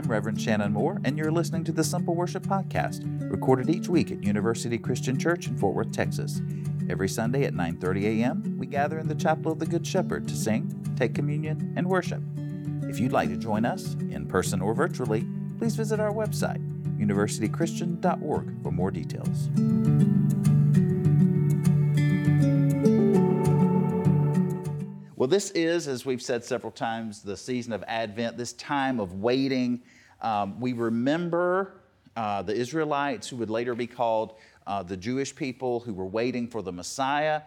I'm Reverend Shannon Moore, and you're listening to the Simple Worship Podcast, recorded each week at University Christian Church in Fort Worth, Texas. Every Sunday at 9:30 a.m., we gather in the Chapel of the Good Shepherd to sing, take communion, and worship. If you'd like to join us, in person or virtually, please visit our website, universitychristian.org, for more details. Well, this is, as we've said several times, the season of Advent, this time of waiting. Um, we remember uh, the Israelites, who would later be called uh, the Jewish people, who were waiting for the Messiah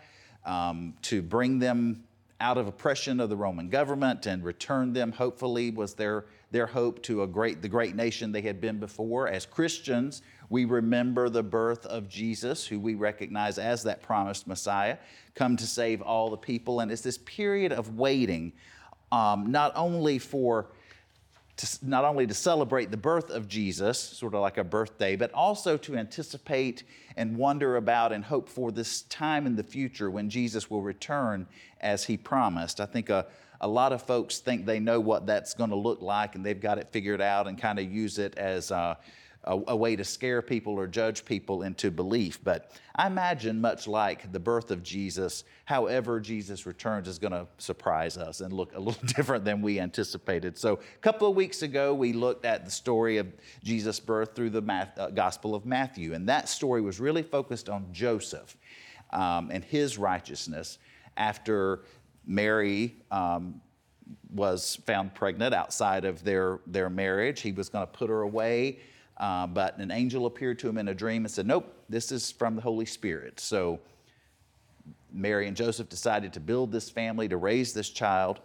um, to bring them out of oppression of the Roman government and return them, hopefully, was their, their hope to a great, the great nation they had been before. As Christians, we remember the birth of Jesus, who we recognize as that promised Messiah, come to save all the people. And it's this period of waiting, um, not only for to, not only to celebrate the birth of Jesus, sort of like a birthday, but also to anticipate and wonder about and hope for this time in the future when Jesus will return as he promised. I think a, a lot of folks think they know what that's going to look like and they've got it figured out and kind of use it as. Uh, a, a, way to scare people or judge people into belief. But I imagine, much like the birth of Jesus, however Jesus returns is going to surprise us and look a little different than we anticipated. So, a couple of weeks ago, we looked at the story of Jesus' birth through the Math, uh, Gospel of Matthew, and that story was really focused on Joseph um, and his righteousness after Mary. Um, was found pregnant outside of their, their marriage. He was going to put her away uh, but an angel appeared to him in a dream and said, Nope, this is from the Holy Spirit. So Mary and Joseph decided to build this family, to raise this child.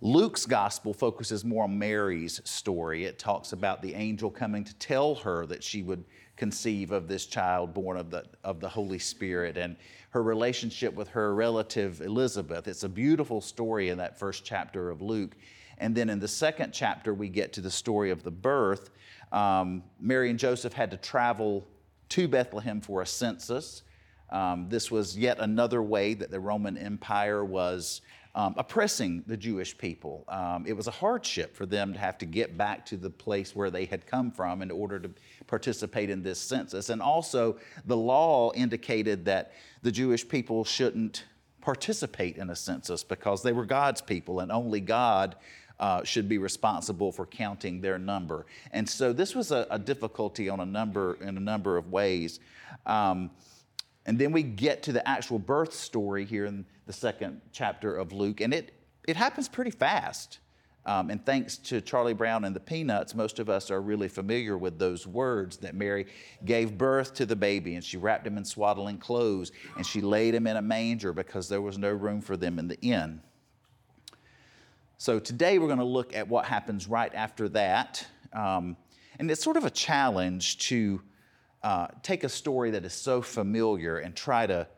Luke's gospel focuses more on Mary's story. It talks about the angel coming to tell her that she would conceive of this child born of the, of the Holy Spirit and her relationship with her relative Elizabeth. It's a beautiful story in that first chapter of Luke. And then in the second chapter, we get to the story of the birth um, Mary and Joseph had to travel to Bethlehem for a census. Um, this was yet another way that the Roman Empire was um, oppressing the Jewish people. Um, it was a hardship for them to have to get back to the place where they had come from in order to participate in this census. And also, the law indicated that the Jewish people shouldn't participate in a census because they were God's people and only God uh, should be responsible for counting their number. And so this was a, a difficulty on a number in a number of ways. Um, and then we get to the actual birth story here in the second chapter of Luke, and it, it happens pretty fast. Um, and thanks to Charlie Brown and the Peanuts, most of us are really familiar with those words that Mary gave birth to the baby and she wrapped him in swaddling clothes and she laid him in a manger because there was no room for them in the inn. So today we're going to look at what happens right after that. Um, and it's sort of a challenge to uh, take a story that is so familiar and try to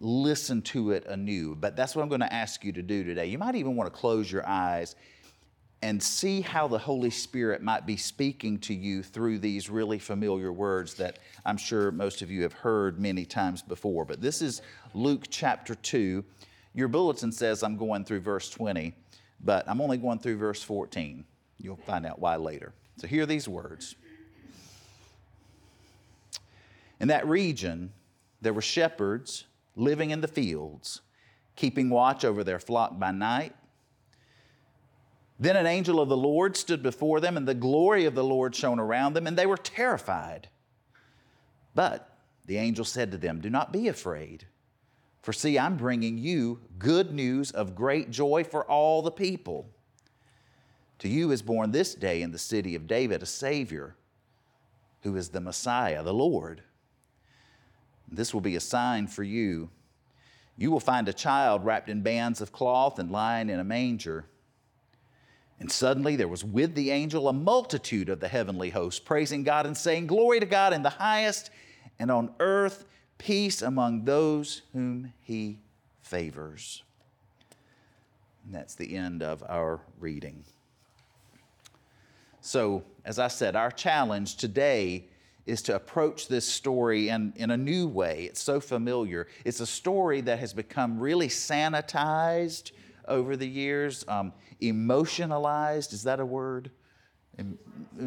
listen to it anew. But that's what I'm going to ask you to do today. You might even want to close your eyes and see how the Holy Spirit might be speaking to you through these really familiar words that I'm sure most of you have heard many times before. But this is Luke chapter 2. Your bulletin says I'm going through verse 20 but I'm only going through verse 14. You'll find out why later. So hear these words. In that region, there were shepherds living in the fields, keeping watch over their flock by night. Then an angel of the Lord stood before them, and the glory of the Lord shone around them, and they were terrified. But the angel said to them, Do not be afraid. For see, I'm bringing you good news of great joy for all the people. To you is born this day in the city of David a Savior, who is the Messiah, the Lord. This will be a sign for you. You will find a child wrapped in bands of cloth and lying in a manger. And suddenly there was with the angel a multitude of the heavenly host, praising God and saying, Glory to God in the highest, and on earth peace among those whom he favors. And that's the end of our reading. So, as I said, our challenge today is to approach this story in, in a new way. It's so familiar. It's a story that has become really sanitized over the years, um, emotionalized. Is that a word?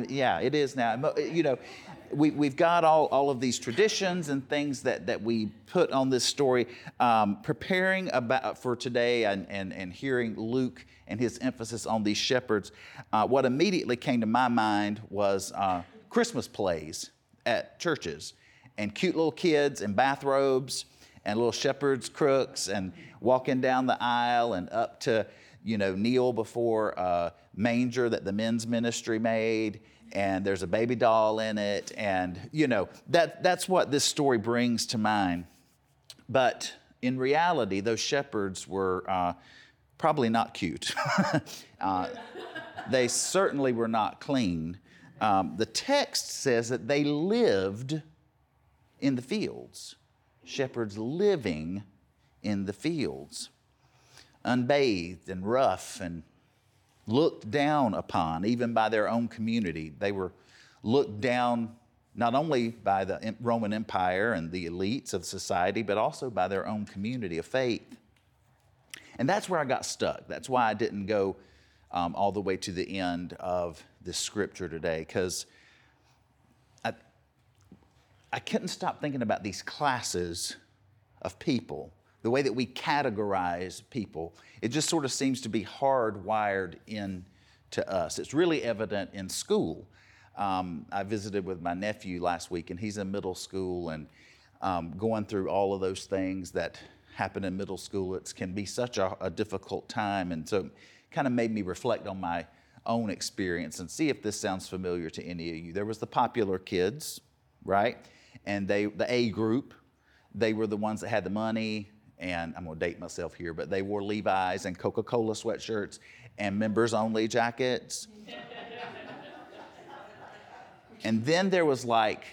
Yeah, it is now. You know, we, we've got all, all of these traditions and things that, that we put on this story. Um, preparing about for today and, and, and hearing Luke and his emphasis on these shepherds, uh, what immediately came to my mind was uh, Christmas plays at churches and cute little kids in bathrobes and little shepherd's crooks and walking down the aisle and up to, you know, kneel before a manger that the men's ministry made and there's a baby doll in it and you know that that's what this story brings to mind. But in reality those shepherds were uh, probably not cute. Uh, they certainly were not clean. Um, the text says that they lived in the fields shepherds living in the fields unbathed and rough and looked down upon, even by their own community. They were looked down not only by the Roman Empire and the elites of society, but also by their own community of faith. And that's where I got stuck. That's why I didn't go um, all the way to the end of this scripture today, because I, I couldn't stop thinking about these classes of people the way that we categorize people, it just sort of seems to be hardwired into us. It's really evident in school. Um, I visited with my nephew last week, and he's in middle school and um, going through all of those things that happen in middle school. It can be such a, a difficult time, and so kind of made me reflect on my own experience and see if this sounds familiar to any of you. There was the popular kids, right? And they, the A group, they were the ones that had the money, and I'm going to date myself here, but they wore Levi's and Coca Cola sweatshirts and members only jackets. and then there was like,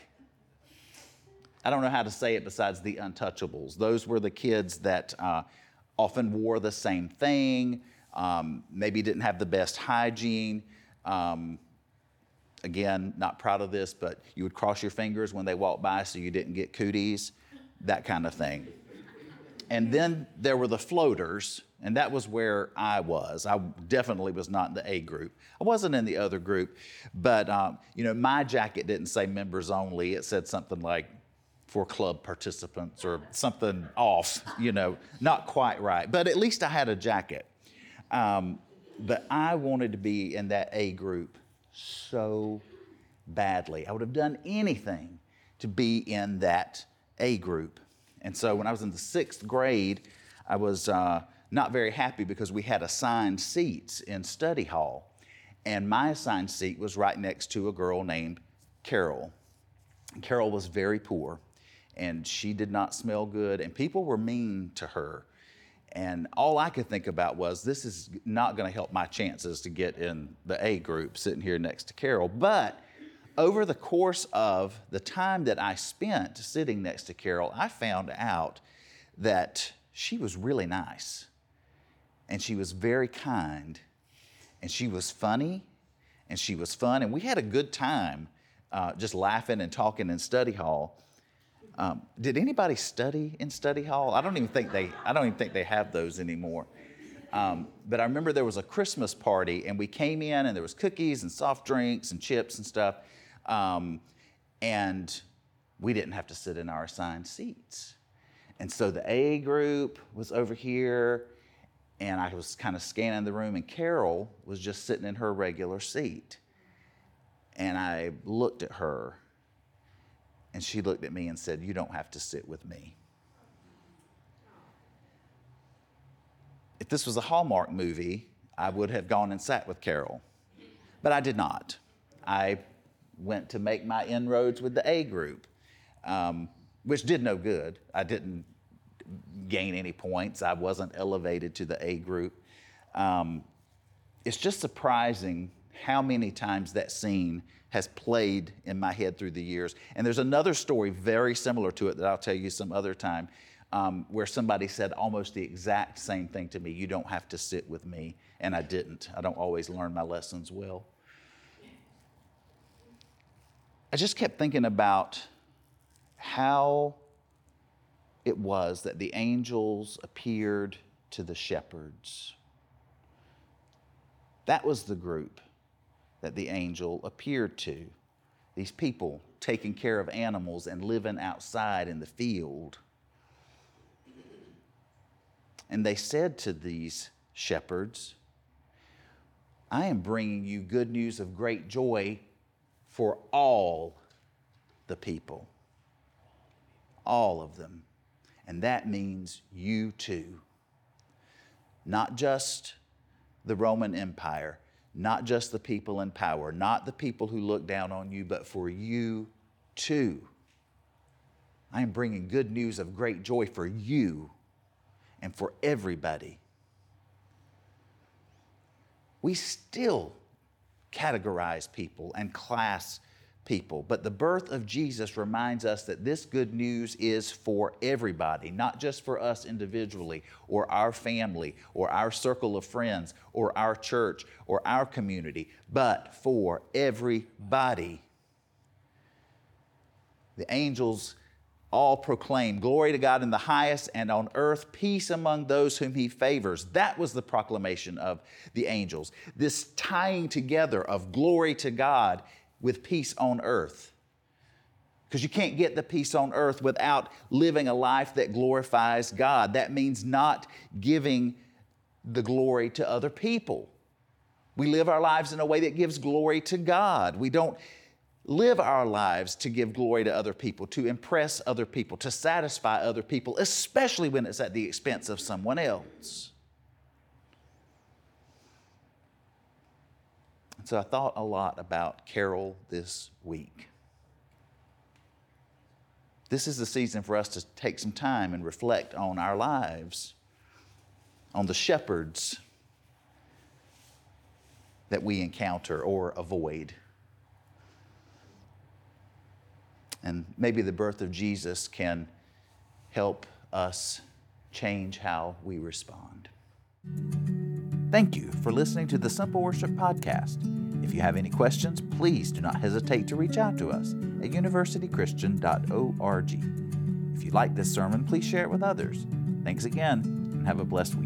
I don't know how to say it besides the untouchables. Those were the kids that uh, often wore the same thing, um, maybe didn't have the best hygiene. Um, again, not proud of this, but you would cross your fingers when they walked by so you didn't get cooties, that kind of thing. And then there were the floaters, and that was where I was. I definitely was not in the A group. I wasn't in the other group, but um, you know, my jacket didn't say members only. It said something like for club participants or something off. You know, not quite right. But at least I had a jacket. Um, but I wanted to be in that A group so badly. I would have done anything to be in that A group. And so when I was in the sixth grade, I was uh, not very happy because we had assigned seats in study hall. And my assigned seat was right next to a girl named Carol. Carol was very poor and she did not smell good, and people were mean to her. And all I could think about was this is not going to help my chances to get in the A group sitting here next to Carol. But over the course of the time that I spent sitting next to Carol, I found out that she was really nice and she was very kind and she was funny and she was fun and we had a good time uh, just laughing and talking in study hall. Um, did anybody study in study hall? I don't even think they. I don't even think they have those anymore. Um, but I remember there was a Christmas party, and we came in, and there was cookies and soft drinks and chips and stuff. Um, and we didn't have to sit in our assigned seats. And so the A group was over here, and I was kind of scanning the room, and Carol was just sitting in her regular seat. And I looked at her, and she looked at me and said, You don't have to sit with me. If this was a Hallmark movie, I would have gone and sat with Carol. But I did not. I went to make my inroads with the A group, um, which did no good. I didn't gain any points. I wasn't elevated to the A group. Um, it's just surprising how many times that scene has played in my head through the years. And there's another story very similar to it that I'll tell you some other time. Um, where somebody said almost the exact same thing to me. You don't have to sit with me. And I didn't. I don't always learn my lessons well. I just kept thinking about how it was that the angels appeared to the shepherds. That was the group that the angel appeared to. These people taking care of animals and living outside in the field. And they said to these shepherds, I am bringing you good news of great joy for all the people. All of them. And that means you too. Not just the Roman Empire, not just the people in power, not the people who look down on you, but for you too. I am bringing good news of great joy for you and for everybody. We still categorize people and class people. But the birth of Jesus reminds us that this good news is for everybody, not just for us individually, or our family, or our circle of friends, or our church, or our community, but for everybody. The angels all proclaim glory to God in the highest and on earth peace among those whom he favors. That was the proclamation of the angels. This tying together of glory to God with peace on earth. Because you can't get the peace on earth without living a life that glorifies God. That means not giving the glory to other people. We live our lives in a way that gives glory to God. We don't live our lives to give glory to other people, to impress other people, to satisfy other people, especially when it's at the expense of someone else. So I thought a lot about Carol this week. This is the season for us to take some time and reflect on our lives, on the shepherds that we encounter or avoid. And maybe the birth of Jesus can help us change how we respond. Thank you for listening to the Simple Worship Podcast. If you have any questions, please do not hesitate to reach out to us at universitychristian.org. If you like this sermon, please share it with others. Thanks again, and have a blessed week.